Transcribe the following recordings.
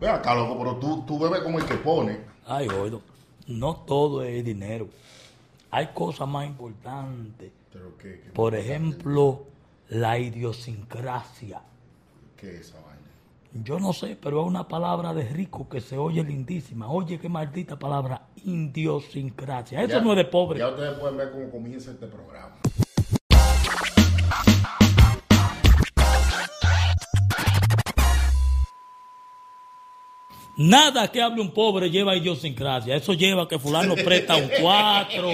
Ve acá, loco, pero tú, tú bebes como el que pone. Ay, oído, no todo es dinero. Hay cosas más importantes. Pero qué, qué- Por ejemplo, la idiosincrasia. ¿Qué es esa vaina? Yo no sé, pero es una palabra de rico que se oye lindísima. Oye, qué maldita palabra, idiosincrasia. Eso Ya- no es de pobre. Ya ustedes pueden ver cómo comienza este programa. Nada que hable un pobre lleva idiosincrasia. Eso lleva que fulano presta un cuatro,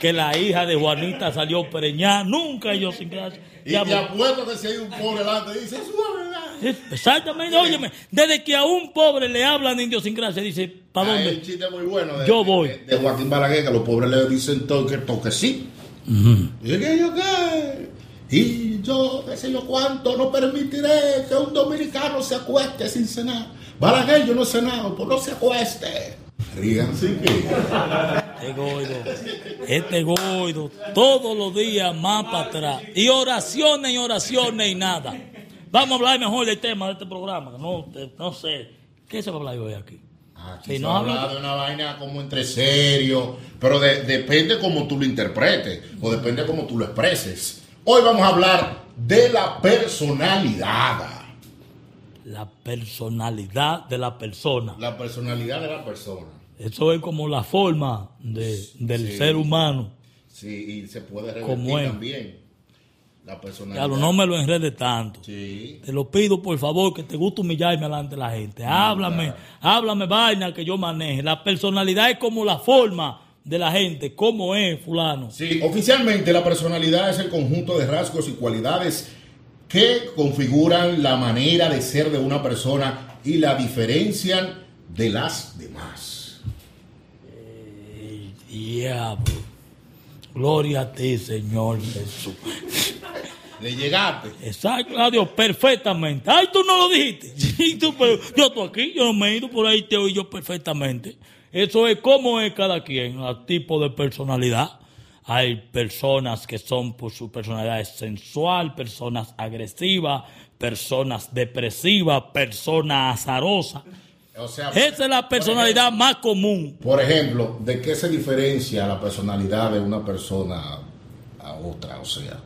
que la hija de Juanita salió preñada. Nunca idiosincrasia. Y Ya, te apuesto que si hay un pobre delante, dice, eso es verdad. Exactamente, óyeme, desde que a un pobre le hablan de idiosincrasia, dice, ¿para Hay un dónde? chiste muy bueno de, Yo voy. de, de Joaquín Balaguer, que los pobres le dicen todo que toque sí. ¿Y qué yo qué? Y yo, qué sé yo cuánto, no permitiré que un dominicano se acueste sin cenar. Balaguer, yo no he cenado, pues no se acueste. Ríganse que. Este goido, este goido, todos los días más para atrás. Y oraciones y oraciones y nada. Vamos a hablar mejor del tema de este programa. No, te- no sé. ¿Qué se va a hablar hoy aquí? Aquí Si se no habla habla- de una vaina como entre serio, pero de- depende cómo tú lo interpretes o depende cómo tú lo expreses. Hoy vamos a hablar de la personalidad. La personalidad de la persona. La personalidad de la persona. Eso es como la forma de- del Sí. ser humano. Sí, y se puede ¿Cómo revertir también. La personalidad. Claro, no me lo enrede tanto. Sí. Te lo pido por favor que te guste humillarme delante de la gente. Háblame, háblame vaina que yo maneje. La personalidad es como la forma de la gente, cómo es fulano. Sí, oficialmente la personalidad es el conjunto de rasgos y cualidades que configuran la manera de ser de una persona y la diferencian de las demás. Ey, diablo. Gloria a ti, Señor Jesús. ¿Le llegaste? Exacto, adiós, perfectamente. Ay, tú no lo dijiste. Sí, tú, pero yo estoy aquí, yo no me he ido por ahí, te oí yo perfectamente. Eso es como es cada quien, el tipo de personalidad. Hay personas que son por su personalidad sensual, personas agresivas, personas depresivas, personas azarosas. O sea, Esa es la personalidad más común. Por ejemplo, ¿de qué se diferencia la personalidad de una persona a otra? O sea,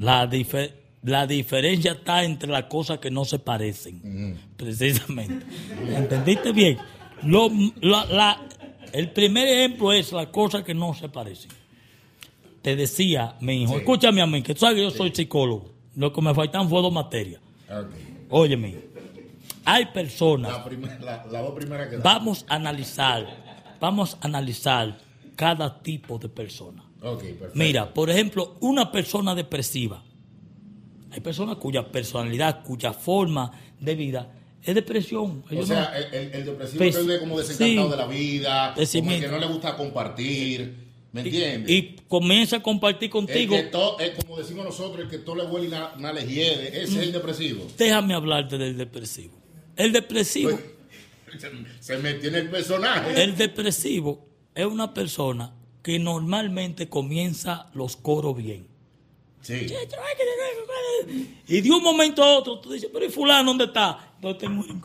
La, dife- la diferencia está entre las cosas que no se parecen, precisamente. ¿Entendiste bien? Lo- la- la- el primer ejemplo es las cosas que no se parecen. Te decía, mi hijo, Sí. escúchame a mí, que tú sabes que yo soy psicólogo. Lo que me faltan fue dos materias. ok. Óyeme, hay personas, la, primer- la, la dos primeras que da. vamos a analizar, vamos a analizar cada tipo de persona. Perfecto. Mira, por ejemplo, una persona depresiva. Hay personas cuya personalidad, cuya forma de vida es depresión. O sea, no- el, el- el depresivo Pues, que vive como desencantado sí. de la vida, como el que no le gusta compartir, ¿me entiendes? y comienza a compartir el contigo. que to- es como decimos nosotros, el que todo le huele y nada na le hiede, ese es el depresivo. Déjame hablarte del depresivo. El depresivo, Pues, se, metió en el personaje. el depresivo es una persona que normalmente comienza los coros bien. Sí. Y de un momento a otro tú dices, pero ¿y fulano dónde está? ¿Dónde te mueren?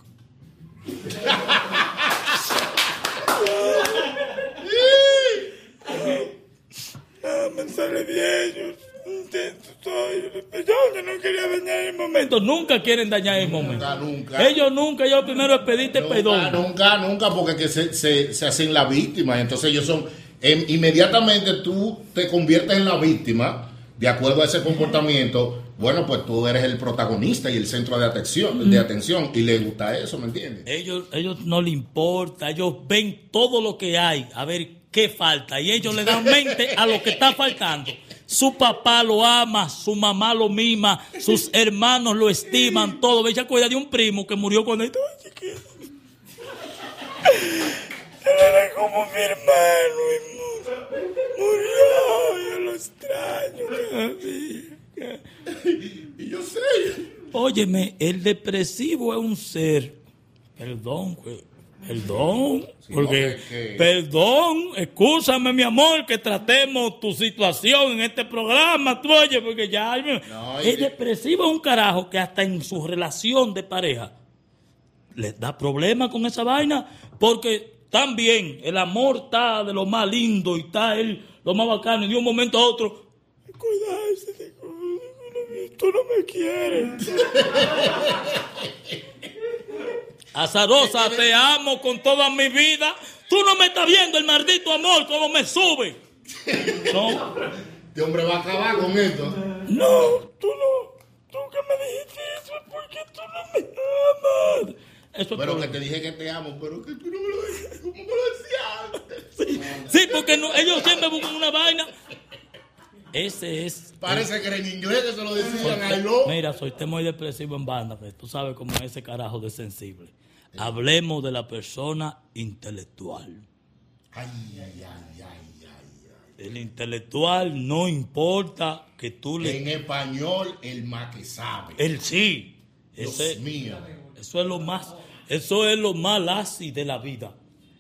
Me sale bien, yo no quería dañar el momento. Nunca quieren dañar el momento. Nunca, nunca. Ellos nunca, yo primero pedirte Nunca, perdón. nunca, nunca, porque que se, se, se hacen la víctima. Entonces ellos son, em, inmediatamente tú te conviertes en la víctima, de acuerdo a ese comportamiento, bueno, pues tú eres el protagonista y el centro de atención, de atención y le gusta eso, ¿me entiendes? Ellos, ellos no le importa, ellos ven todo lo que hay, a ver qué falta, y ellos le dan mente a lo que está faltando. Su papá lo ama, su mamá lo mima, sus hermanos lo estiman, todo. Ella cuida de un primo que murió cuando estaba chiquito. Era como mi hermano y mu- murió, yo lo extraño. Y yo sé. Óyeme, el depresivo es un ser, perdón, que Perdón, porque, no, que- que- perdón, escúchame, mi amor, que tratemos tu situación en este programa, tú oye, porque ya No, es depresivo un carajo que hasta en su relación de pareja le da problemas con esa vaina, porque también el amor está de lo más lindo y está él lo más bacano, y de un momento a otro, cuidarse, tú no me quieres. Azarosa, te amo con toda mi vida. Tú no me estás viendo el maldito amor como me sube. No, Este hombre va a acabar con esto. no, tú no. Tú que me dijiste eso es porque tú no me amas. Eso es Pero que te dije que te amo, pero que tú no me lo dijiste como me lo decías antes. Sí, porque no- ellos siempre buscan una vaina. Ese es. Parece que era en inglés que se lo decían a lo. Mira, soy usted muy depresivo en banda, tú sabes cómo es ese carajo de sensible. Hablemos de la persona intelectual. Ay, ay, ay, ay, ay, El intelectual no importa que tú le... En español, el más que sabe. Él sí. Dios Ese- mío. eso es lo más, eso es lo más lazy de la vida.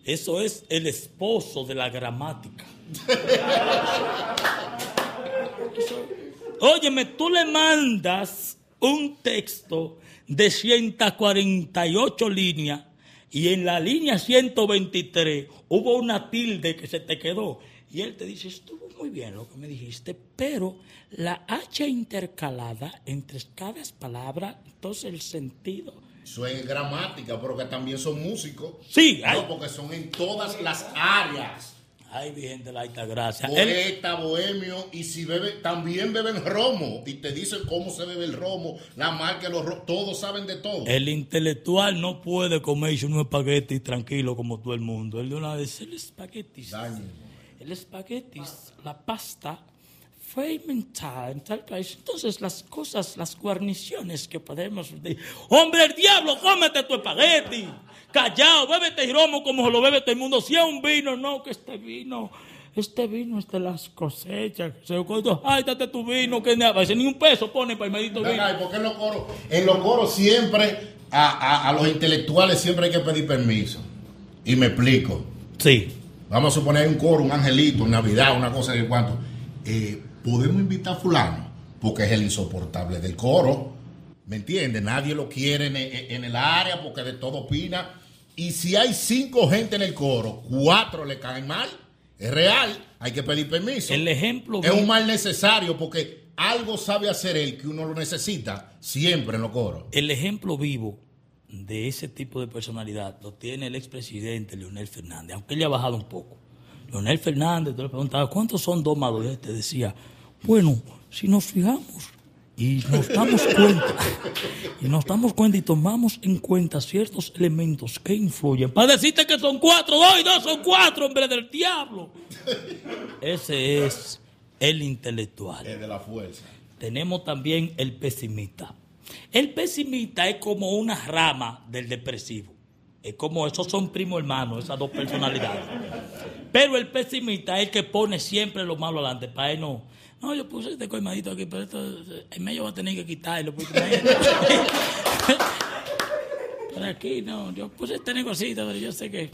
Eso es el esposo de la gramática. Óyeme, tú le mandas un texto de 148 líneas y en la línea 123 hubo una tilde que se te quedó. Y él te dice, estuvo muy bien lo que me dijiste, pero la H intercalada entre cada palabra, entonces el sentido. Eso es gramática, pero que también son músicos. Sí, No, porque son en todas las áreas. Ay Virgen de la Alta Gracia. Poeta, bohemio, y si bebe, también beben romo. Y te dicen cómo se bebe el romo, la marca, los todos saben de todo. El intelectual no puede comerse un espagueti tranquilo como todo el mundo. Él de una vez, el espagueti. El espagueti, la pasta, fue inventada en tal país. Entonces, las cosas, las guarniciones que podemos. de- ¡Hombre, el diablo, cómete tu espagueti! Callao, bébete romo como lo bebe todo el mundo. Si es un vino, no, que este vino. Este vino es de las cosechas. Se ay, date tu vino, que ni, a veces ni un peso pone para el medito vino. Venga, ¿y por qué en los coros? En los coros siempre, a, a- a los intelectuales siempre hay que pedir permiso. Y me explico. Sí. Vamos a suponer un coro, un angelito, Navidad, una cosa de cuanto. Eh, Podemos invitar a fulano, porque es el insoportable del coro. ¿Me entiendes? Nadie lo quiere en, en el área porque de todo opina. Y si hay cinco gente en el coro, cuatro le caen mal. Es real, hay que pedir permiso. El ejemplo es un mal necesario porque algo sabe hacer él que uno lo necesita siempre en los coros. El ejemplo vivo de ese tipo de personalidad lo tiene el expresidente Leonel Fernández, aunque él ya ha bajado un poco. Leonel Fernández, tú le preguntabas, ¿cuántos son dos más dos? Te decía, bueno, si nos fijamos y nos damos cuenta, y nos damos cuenta y tomamos en cuenta ciertos elementos que influyen, para decirte que son cuatro, dos y dos son cuatro, hombre del diablo. Ese es el intelectual Es de la fuerza. tenemos también el pesimista. El pesimista es como una rama del depresivo. Es como esos son primos hermanos, esas dos personalidades. Pero el pesimista es el que pone siempre lo malo adelante. Para él no. No, yo puse este colmadito aquí, pero esto en medio va a tener que quitarlo. Porque. Por aquí no, yo puse este negocito, pero yo sé que.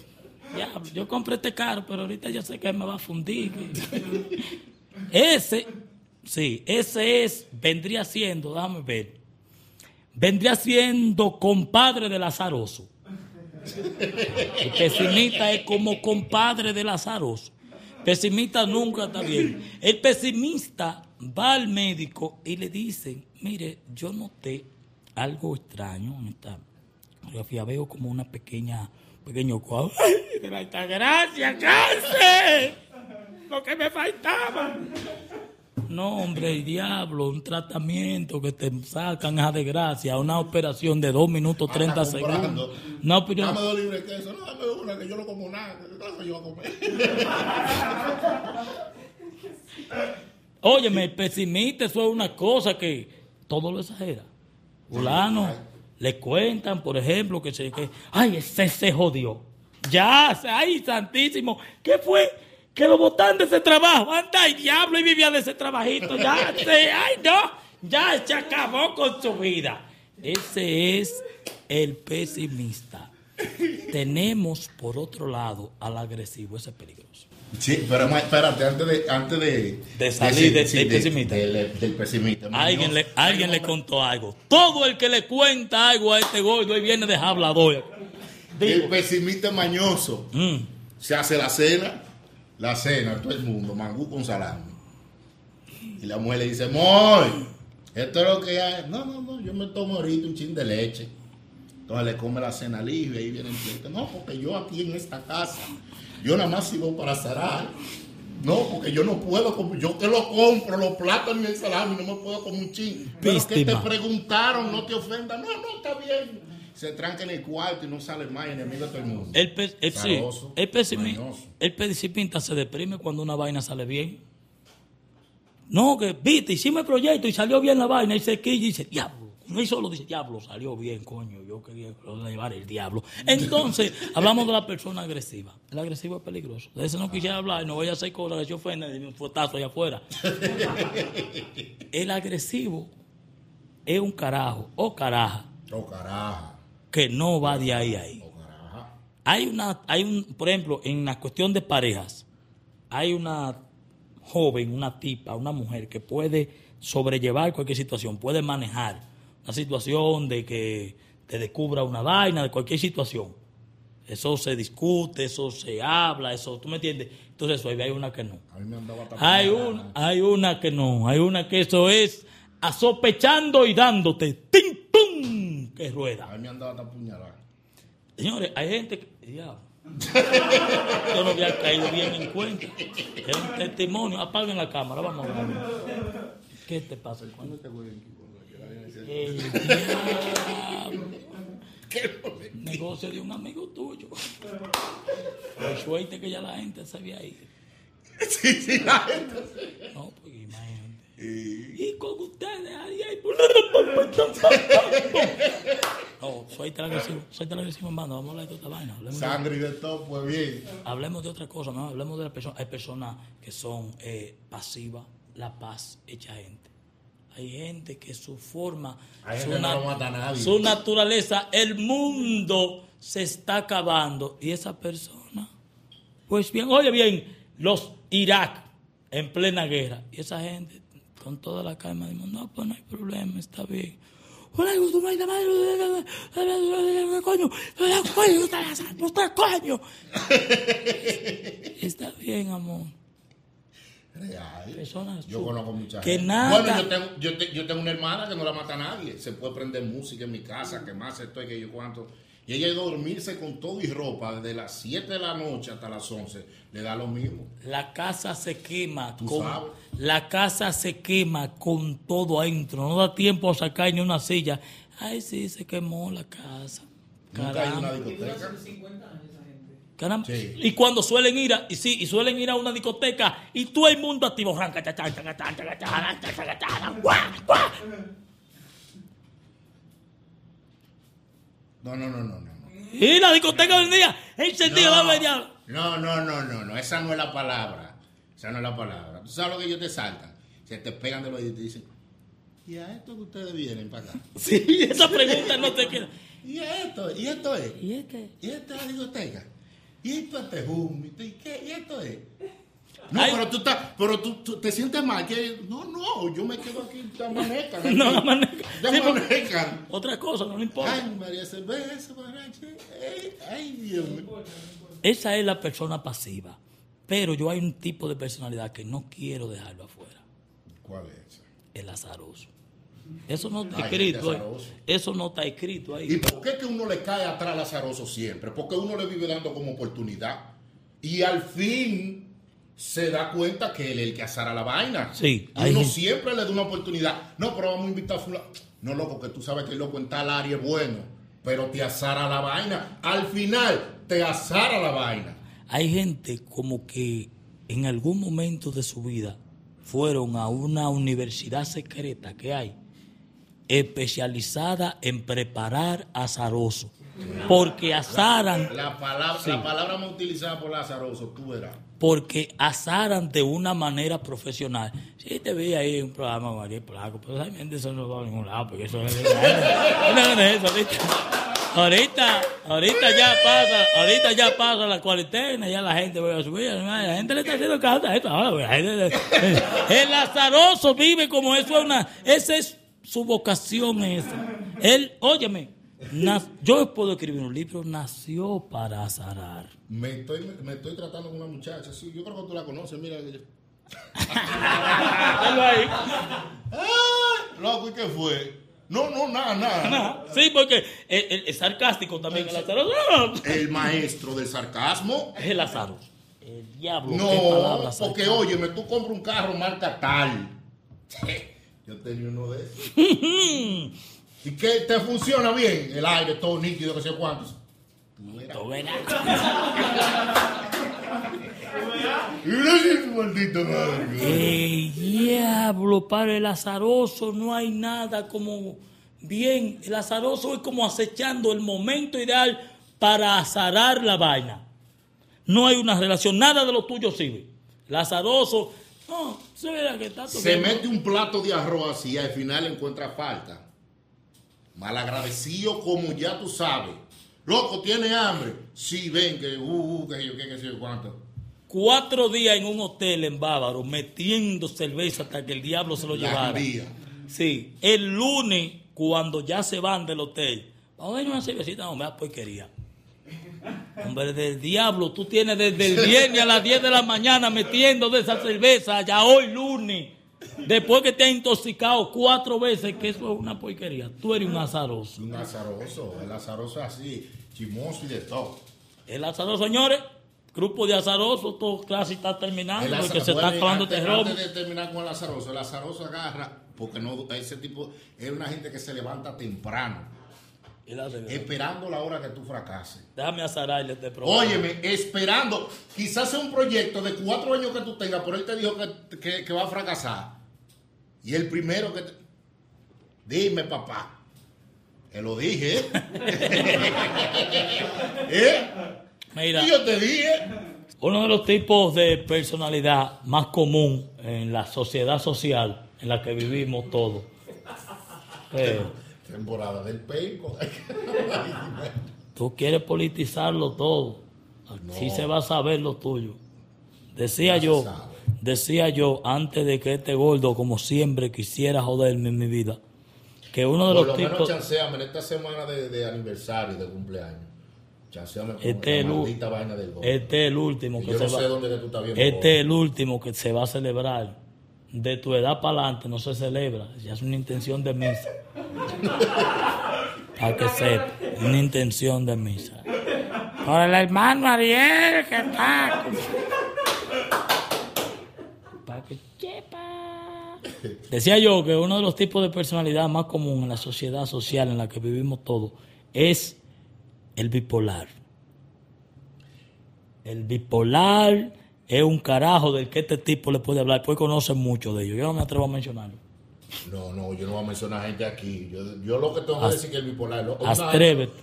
Ya, yo compré este carro, pero ahorita yo sé que me va a fundir. Ese, sí, ese es, vendría siendo, déjame ver, vendría siendo compadre del azaroso. El pesimista es como compadre del azaroso. Pesimista nunca está bien. El pesimista va al médico y le dicen, mire, yo noté algo extraño en esta fotografía. Veo como una pequeña, pequeño cuadro. ¡Ay, de la alta gracia, cáncer! Lo que me faltaba. No, hombre, el diablo, un tratamiento que te sacan a desgracia, una operación de 2 minutos 30 Anda comprando. segundos. No, pero Dame dos libres de queso. No, dame una que yo no como nada. ¿Qué cosa yo voy a comer? Óyeme, el pesimista, eso es una cosa que todo lo exagera. Fulano, le cuentan, por ejemplo, que se, que, ay, ese se jodió. Ya, ay, santísimo, ¿qué fue? Que lo botan de ese trabajo. Anda, el diablo, y vivía de ese trabajito. Ya, se, ay, no, ya se acabó con su vida. Ese es el pesimista. Tenemos, por otro lado, al agresivo, ese es peligroso. Sí, pero espérate, antes de, antes de, De salir de- del pesimista. del- pesimista. Alguien le, alguien le contó algo. Todo el que le cuenta algo a este gordo hoy viene de hablador. El pesimista mañoso. Mm. Se hace la cena, la cena, todo el mundo, mangú con salami. Y la mujer le dice, Moy, esto es lo que hay. No, no, no, yo me tomo ahorita un chin de leche. Entonces le come la cena libre y ahí viene el pleito. No, porque yo aquí en esta casa, yo nada más sirvo para cenar. No, porque yo no puedo, yo que lo compro, los plátanos y el salami, no me puedo comer un chin. Pero que te preguntaron, no te ofendas. No, no, está bien. Se tranca en el cuarto y no sale más, enemigo de todo el mundo. El, pe- el- sí, Zaroso, el pesimi- mañoso. el pesimista se deprime cuando una vaina sale bien. No, que viste, hicimos el proyecto y salió bien la vaina y se quilla y dice, diablo. No y solo dice, diablo, salió bien, coño, yo quería llevar el diablo. Entonces, hablamos de la persona agresiva. El agresivo es peligroso. De eso no quisiera hablar, no voy a hacer cosas que se ofenda de un fuetazo allá afuera. El agresivo es un carajo o caraja Oh, caraja. Que no va de ahí a ahí. Hay una, hay un, por ejemplo, en la cuestión de parejas, hay una joven, una tipa, una mujer que puede sobrellevar cualquier situación, puede manejar una situación de que te descubra una vaina, de cualquier situación. Eso se discute, eso se habla, eso, ¿tú me entiendes? Entonces, eso, hay una que no. A Hay gana. hay una que no, hay una que eso es asopechando y dándote, ¡tim, tum! Que rueda. A mí me andaba hasta puñalada. Señores, hay gente que. Diablo. Yo no había caído bien en cuenta. Es un testimonio. Apaguen la cámara, vamos a ver. ¿Qué te pasa? ¿Cuándo te El diablo. Negocio de un amigo tuyo. Por suerte que ya la gente se había ido. Sí, sí, la gente. No, pues imagínate. Y- con ustedes ahí. ahí. No, suelta el agresivo. Suelta el agresivo, hermano. Vamos a hablar de otra vaina. Hablemos de- Sangre y de todo, pues bien. Hablemos de otra cosa, ¿no? Hablemos de las personas. Hay personas que son eh, pasivas, la paz hecha gente. Hay gente que su forma, Hay no su naturaleza, el mundo se está acabando. Y esa persona, pues bien, oye bien, los Irak en plena guerra. Y esa gente, con toda la calma, dice, no, pues no hay problema, está bien. Coño, coño. Está bien, amor. Real. Personas Yo conozco mucha que gente. nada- Bueno, yo tengo, yo, te- yo tengo una hermana que no la mata a nadie. Se puede prender música en mi casa, que más esto y que yo cuánto. Y ella ha ido a dormirse con todo y ropa desde las 7 de la noche hasta las 11. Le da lo mismo. La casa se quema Tú con sabes. la casa se quema con todo adentro. No da tiempo a sacar ni una silla. Ay, sí, se quemó la casa. Nunca hay una Caramba. discoteca. Caramba. Sí. Y cuando suelen ir a, y sí, y suelen ir a una discoteca y todo el mundo activo. No, no, no, no, no. no. Y la discoteca del día, encendida, dame el diablo. No, no, no, no, no, esa no es la palabra. Esa no es la palabra. ¿Tú sabes lo que ellos te saltan? Se te pegan de los oídos y te dicen, ¿y a esto que ustedes vienen para acá? Sí, esa pregunta no te queda. ¿Y a esto? ¿Y esto es? ¿Y este? ¿Y esta es la discoteca? ¿Y esto es Tejum? ¿Y qué? ¿Y esto es? No, Ay. pero tú, estás, pero tú, tú te sientes mal. Que, no, no, yo me quedo aquí, te amanezcan. No, aquí. amanezcan. Te Sí, amanezcan. Otra cosa, no le importa. Ay, María Cerveza. Ay, ay, Dios mío. Esa es la persona pasiva. Pero yo hay un tipo de personalidad que no quiero dejarlo afuera. ¿Cuál es esa? El azaroso. Eso no está escrito. Eso no está escrito ¿Y ahí. por qué que uno le cae atrás al azaroso siempre? Porque uno le vive dando como oportunidad. Y al fin se da cuenta que él es el que azara la vaina. Sí, Y uno siempre le da una oportunidad. No, pero vamos a invitar a fulano. No, loco, que tú sabes que el loco en tal área es bueno. Pero te azara la vaina. Al final, te azara la vaina. Hay gente como que en algún momento de su vida fueron a una universidad secreta que hay, especializada en preparar azaroso. Porque azaran, La palabra, Sí. la palabra más utilizada por azaroso, tú verás. Porque azaran de una manera profesional. Sí, te vi ahí en un programa Ariel Placo, pero realmente eso no va a ningún lado, porque eso no es, eso, ¿viste? ahorita, ahorita ya pasa, ahorita ya pasa la cuarentena, ya la gente va a subir, la gente le está haciendo caso a esto. ahora, el azaroso vive como eso es una, esa es su vocación esa. Él, óyeme, yo puedo escribir un libro, nació para azarar. Me estoy, me, me estoy tratando con una muchacha, sí, yo creo que tú la conoces, mira. ahí. ¡Ah! Loco, ¿y qué fue? No, no, nada, nada. Sí, porque es, es- es sarcástico también el azaroso. El maestro del sarcasmo. Es el azaroso. El diablo, No, palabras porque óyeme, tú compras un carro marca tal. Yo tenía uno de esos. ¿Y qué te funciona bien? El aire, todo nítido, que sé cuántos. Tú verás. Mira ese maldito madre. Diablo, para el azaroso no hay nada como bien. El azaroso es como acechando el momento ideal para azarar la vaina. No hay una relación, nada de lo tuyo sirve. El azaroso, no, se verá que está Se mete un plato de arroz así y al final encuentra falta. Malagradecido como ya tú sabes. Loco, tiene hambre. Sí, ven, que uh, uh, que yo, que, que sé yo cuánto. Cuatro días en un hotel en Bávaro metiendo cerveza hasta que el diablo se lo La llevara. envía. Sí, el lunes, cuando ya se van del hotel, vamos a ver una cervecita, no me da porquería. Hombre del diablo, tú tienes desde el viernes a las 10 de la mañana metiendo de esa cerveza, ya hoy lunes, después que te has intoxicado cuatro veces, que eso es una porquería. Tú eres un azaroso. Un azaroso. El azaroso es así, chimoso y de todo. El azaroso, señores, grupo de azarosos, todo clase está terminando, El porque se está acabando este robo. antes de terminar con el azaroso, el azaroso agarra, porque no, ese tipo es una gente que se levanta temprano. Esperando la hora que tú fracases. Déjame azararle este programa. Óyeme, esperando, quizás sea un proyecto de cuatro años que tú tengas, pero él te dijo que, que- que va a fracasar. Y el primero que te... Dime, papá. Te lo dije, ¿eh? ¿Eh? Mira. Y yo te dije. Uno de los tipos de personalidad más común en la sociedad social en la que vivimos todos. Eh, Temporada del penco. tú quieres politizarlo todo. Así No. se va a saber lo tuyo. Decía Ya yo, decía yo, antes de que este gordo, como siempre, quisiera joderme en mi vida, que uno de Por los lo menos tipos... chanceame en esta semana de, de aniversario, de cumpleaños. Chanceame con Este la el, vaina del gol. este es el último Y que yo se no va. sé dónde que tú estás viendo. Este es el último que se va a celebrar. De tu edad para adelante no se celebra. Ya es una intención de misa. Para que sepa. Una intención de misa. Por el hermano Ariel que está. Para que sepa. Decía yo que uno de los tipos de personalidad más común en la sociedad social en la que vivimos todos es el bipolar. El bipolar es un carajo del que este tipo le puede hablar, pues conoce mucho de ellos. Yo no me atrevo a mencionarlo. No, no, yo no voy a mencionar gente aquí. Yo, yo lo que tengo que decir es que el bipolar. lo-. Una,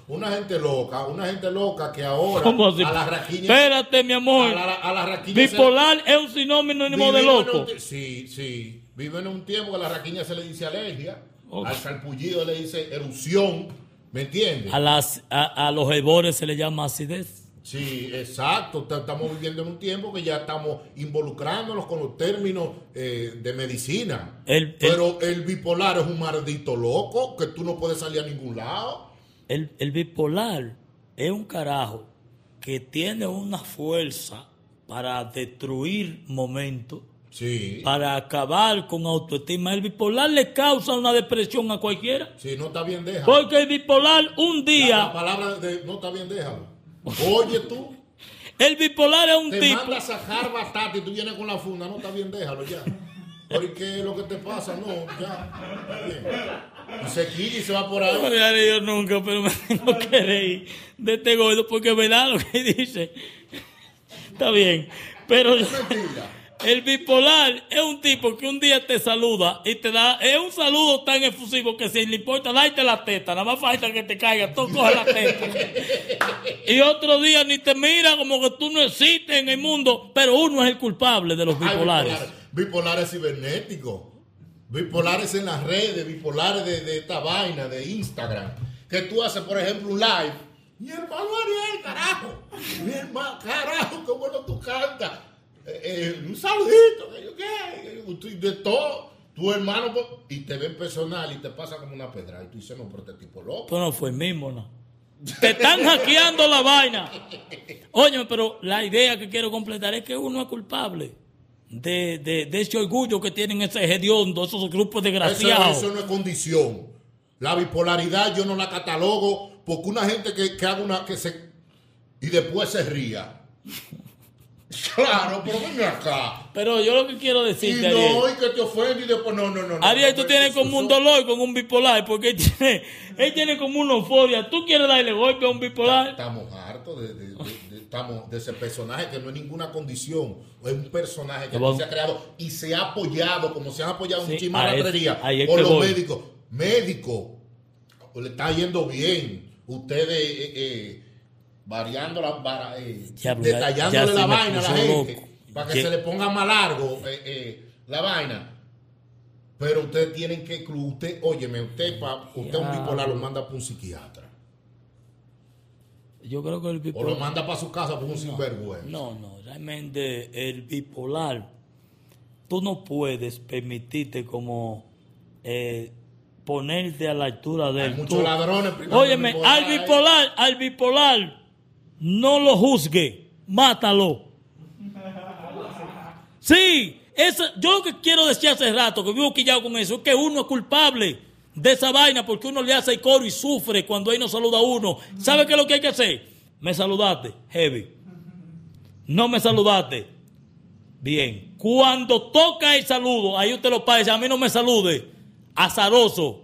una gente loca, una gente loca que ahora ¿Cómo así? a la raquiña. Espérate, mi amor. A la, a la raquiña se- Bipolar es un sinónimo de loco. un Sí, sí. Vive en un tiempo que a la raquiña se le dice alergia. Ok. Al salpullido le dice erupción. ¿Me entiendes? A, las, a, a los herbores se le llama acidez. Sí, exacto. Ta- Estamos viviendo en un tiempo que ya estamos involucrándonos con los términos eh, de medicina. El- Pero el bipolar es un maldito loco que tú no puedes salir a ningún lado. El, el bipolar es un carajo que tiene una fuerza para destruir momentos, Sí. para acabar con autoestima. El bipolar le causa una depresión a cualquiera. Si no está bien, déjalo. Porque el bipolar un La día, palabra de no está bien, déjalo. Oye tú, el bipolar es un te tipo. manda a sacar batata y tú vienes con la funda. No está bien, déjalo ya. ¿Por qué es lo que te pasa? No, ya. Bien. Se quilla y se va por No ahí. me había leído nunca, pero me tengo que reír de este gordo porque es verdad lo que dice. Está bien. Pero Mentira. El bipolar es un tipo que un día te saluda y te da, es un saludo tan efusivo que si le importa, darte la teta, nada más falta que te caiga, tú coges la teta. Y otro día ni te mira como que tú no existes en el mundo, pero uno es el culpable de los bipolares. bipolares. Bipolares cibernéticos. Bipolares en las redes, bipolares de, de esta vaina, de Instagram. que tú haces, por ejemplo, un live. Mi hermano Ariel, carajo. Mi hermano, carajo, qué bueno tú cantas. Eh, eh, un saludito, que yo qué, de todo. Tu hermano, pues, y te ven personal y te pasa como una pedra. Y tú dices, no, pero este tipo loco. Pero no fue el mismo, ¿no? Te están hackeando la vaina. Oye, pero la idea que quiero completar es que uno es culpable de, de, de ese orgullo que tienen ese hediondo, esos grupos Eso, desgraciados. eso no es condición. La bipolaridad yo no la catalogo porque una gente que, que haga una que se y después se ría. Claro, pero ven acá. Pero yo lo que quiero Y decirte, Ariel, no, y que te ofende y después no, no, no. no. Ariel, tú No, tienes eso- como un dolor con un bipolar, porque él tiene, él tiene como una euforia. ¿Tú quieres darle golpe a un bipolar? Estamos hartos de, de- de- de- estamos de ese personaje que no es ninguna condición. Es un personaje que se ha creado y se ha apoyado, como se han apoyado Sí, ahí es por los voy. médicos. Médicos, le está yendo bien. Ustedes eh, eh, variando la, vara- eh, detallándole la vaina a la gente loco. para que Ya- se le ponga más largo eh, eh, la vaina. Pero ustedes tienen que, usted, óyeme, usted, pa, usted un bipolar lo manda para un psiquiatra. Yo creo que el O lo bipolar... manda para su casa por un sinvergüenza. No, no, realmente el bipolar, tú no puedes permitirte como eh, ponerte a la altura de Hay muchos ladrones. Óyeme, bipolar, al bipolar, al bipolar, no lo juzgue, mátalo. Sí, eso, yo lo que quiero decir hace rato, que vivo quillado con eso, es que uno es culpable de esa vaina porque uno le hace el coro y sufre cuando ahí no saluda a uno. ¿Sabe qué es lo que hay que hacer? Me saludaste, heavy. No me saludaste. Bien. Cuando toca el saludo, ahí usted lo parece, a mí no me salude. Azaroso.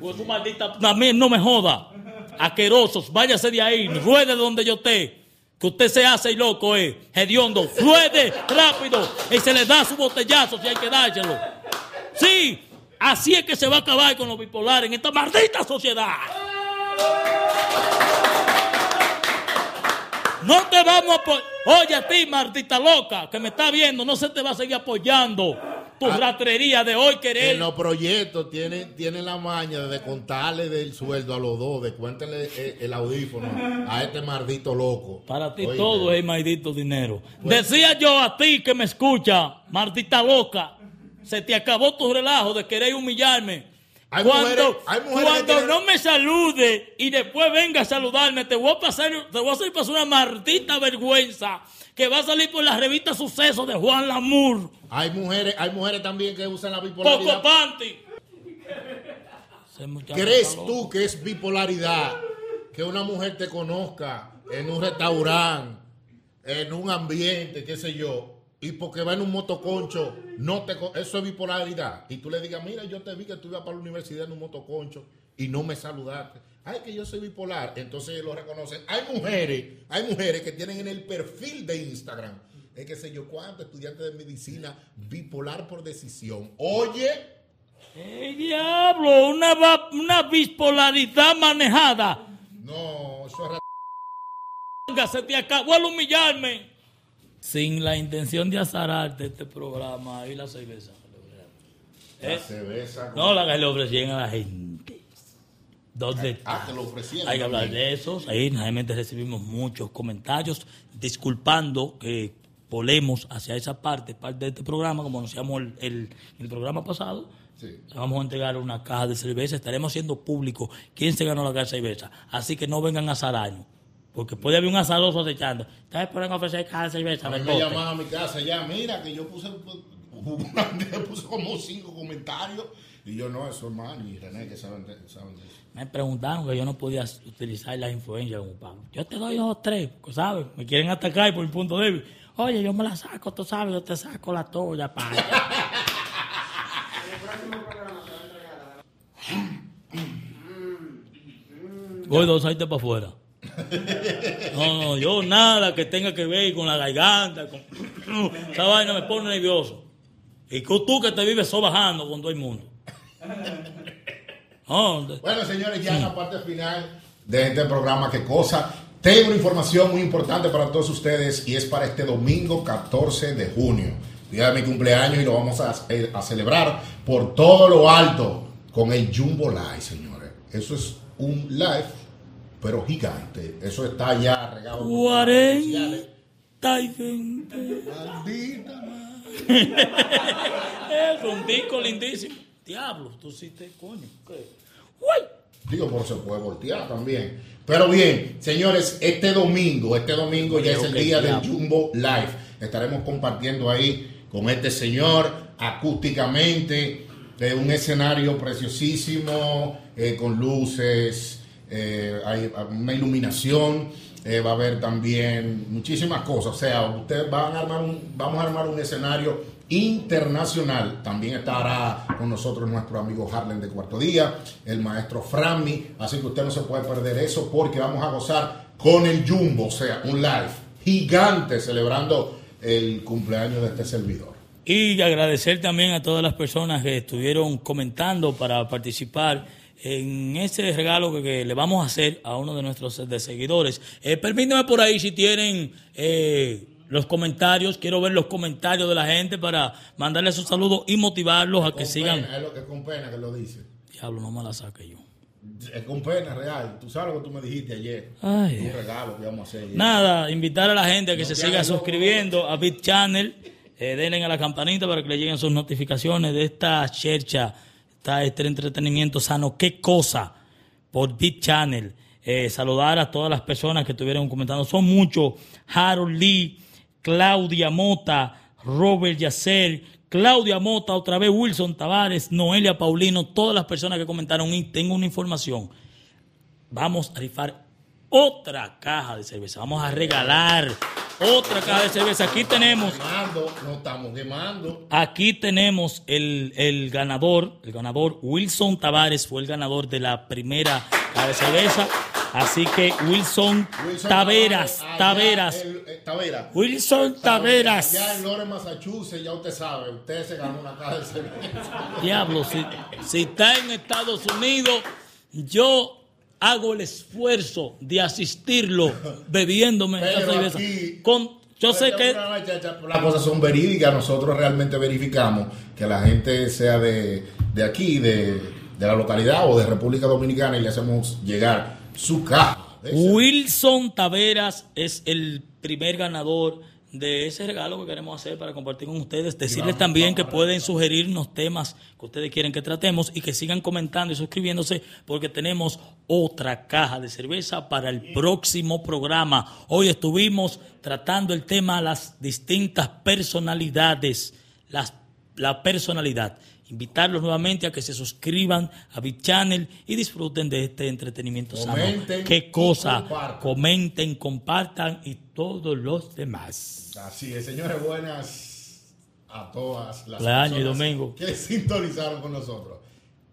Pues su maldita, a mí no me joda. Aquerosos, váyase de ahí, ruede de donde yo esté. Que usted se hace y loco, eh. Hediondo, ruede rápido y se le da su botellazo si hay que dárselo. Sí, así es que se va a acabar con los bipolares en esta maldita sociedad. No te vamos a apoyar. Oye, a ti, maldita loca, que me está viendo, no se te va a seguir apoyando. Tu Ah. ratrería de hoy querer. En los proyectos tienen tiene la maña de contarle del sueldo a los dos, de cuéntenle el, el audífono a este maldito loco. Para ti Oye, todo es maldito dinero. Decía yo a ti que me escucha, maldita loca, se te acabó tu relajo de querer humillarme. Hay cuando mujeres- hay mujeres que cuando tienen- no me salude y después venga a saludarme, te voy a pasar, te voy a hacer pasar una maldita vergüenza que va a salir por la revista Suceso de Juan Lamour. Hay mujeres, hay mujeres también que usan la Poco bipolaridad. panty. Ese muchacho ¿Crees tú que es bipolaridad que una mujer te conozca en un restaurante, en un ambiente, qué sé yo, y porque va en un motoconcho, no te eso es bipolaridad? Y tú le digas, mira, yo te vi que tú ibas para la universidad en un motoconcho y no me saludaste. Ay, que yo soy bipolar. Entonces lo reconocen. Hay mujeres, hay mujeres que tienen en el perfil de Instagram, es que sé yo cuánto, estudiante de medicina, bipolar por decisión. Oye, ¡Eh, diablo! Una, una bipolaridad manejada. no, eso es se te acabó al humillarme. Sin la intención de azararte este programa y la cerveza. La ¿Eh? cerveza. No, la que le ofrecían a la gente. ¿Dónde Ah, te lo ofrecían. Hay que hablar también. de eso. Ahí realmente recibimos muchos comentarios disculpando que volemos hacia esa parte, parte de este programa, como anunciamos el, el- el programa pasado. Sí. Vamos a entregar una caja de cerveza. Estaremos haciendo público quién se ganó la caja de cerveza. Así que no vengan a azaraño. Porque puede haber un azaroso acechando. Ustedes pueden ofrecer caja de cerveza. A mí me llamaban a mi casa ya, mira, que yo puse, puse como cinco comentarios. Y yo, no, eso es hermano y René que saben de, saben de eso. Me preguntaron que yo no podía utilizar las influencias como pago. Yo te doy dos o tres, pues, ¿sabes? Me quieren atacar por el punto débil. Oye, yo me la saco, tú sabes, yo te saco la toalla, pa. Gordo, salte para afuera. No, no, yo nada que tenga que ver con la garganta. Con... Esa vaina me pone nervioso. Y tú que te vives sobajando con todo el mundo. No, Bueno, señores, ya en la parte final de este programa, qué cosa. Tengo una información muy importante para todos ustedes y es para este domingo 14 de junio, día de mi cumpleaños y lo vamos a, a celebrar por todo lo alto con el Jumbo Live, señores. Eso es un live, pero gigante. Eso está ya regado. por las redes sociales. 40 y 20. Maldita madre. Es un disco lindísimo. Diablo, tú sí te coño. ¿qué? Uy. Digo, pero se puede voltear también. Pero bien, señores, este domingo, este domingo ya es el día del. Jumbo Live. Estaremos compartiendo ahí con este señor acústicamente eh, un escenario preciosísimo eh, con luces, eh, hay una iluminación. eh, va a haber también muchísimas cosas. O sea, ustedes van a armar un, vamos a armar un escenario internacional. También estará con nosotros nuestro amigo Harlem de Cuarto Día, el maestro Frammi. Así que usted no se puede perder eso porque vamos a gozar con el Jumbo, o sea, un live gigante celebrando el cumpleaños de este servidor. Y agradecer también a todas las personas que estuvieron comentando para participar en ese regalo que, le vamos a hacer a uno de nuestros seguidores. Eh, permíteme por ahí si tienen eh, los comentarios, quiero ver los comentarios de la gente para mandarles un saludo y motivarlos a que sigan. pena, es, lo, es con pena que lo dice. Diablo, no me la saque yo. Es con pena real. Tú sabes lo que tú me dijiste ayer. Ay, un regalo que íbamos a hacer. ayer. Nada, invitar a la gente a que No se siga suscribiendo a Bit Channel, eh, denle a la campanita para que le lleguen sus notificaciones de esta chercha, esta, este entretenimiento sano. ¿Qué cosa? Por Bit Channel. Eh, saludar a todas las personas que estuvieron comentando. Son muchos. Harold Lee, Claudia Mota, Robert Yacer, Claudia Mota, otra vez Wilson Tavares, Noelia Paulino, todas las personas que comentaron y tengo una información vamos a rifar otra caja de cerveza. Vamos a regalar otra caja de cerveza. Aquí tenemos, no estamos quemando. aquí tenemos el, el ganador, el ganador Wilson Tavares fue el ganador de la primera caja de cerveza. Así que Wilson, Wilson Taveras, allá Taveras, el- eh. Wilson Taveras. Ya en Lawrence, Massachusetts, ya usted sabe, usted se ganó una caja de cerveza. Diablo, si, si está en Estados Unidos, yo hago el esfuerzo de asistirlo bebiéndome esa Pero cerveza. aquí- Con, yo sé que Las cosas son verídicas, nosotros realmente verificamos que la gente sea de, de aquí, de, de la localidad o de República Dominicana y le hacemos llegar su caja. Wilson Taveras es el primer ganador de ese regalo que queremos hacer para compartir con ustedes. Decirles también que pueden sugerirnos temas que ustedes quieren que tratemos y que sigan comentando y suscribiéndose porque tenemos otra caja de cerveza para el próximo programa. Hoy estuvimos tratando el tema las distintas personalidades, las, la personalidad. Invitarlos nuevamente a que se suscriban a Big Channel y disfruten de este entretenimiento sano. Comenten ¿Qué cosa? compartan. Comenten, compartan y todos los demás. Así es, señores, buenas a todas las y personas domingo. que sintonizaron con nosotros.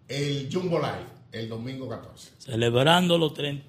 El Jumbo Live, el domingo 14. Celebrando los 30.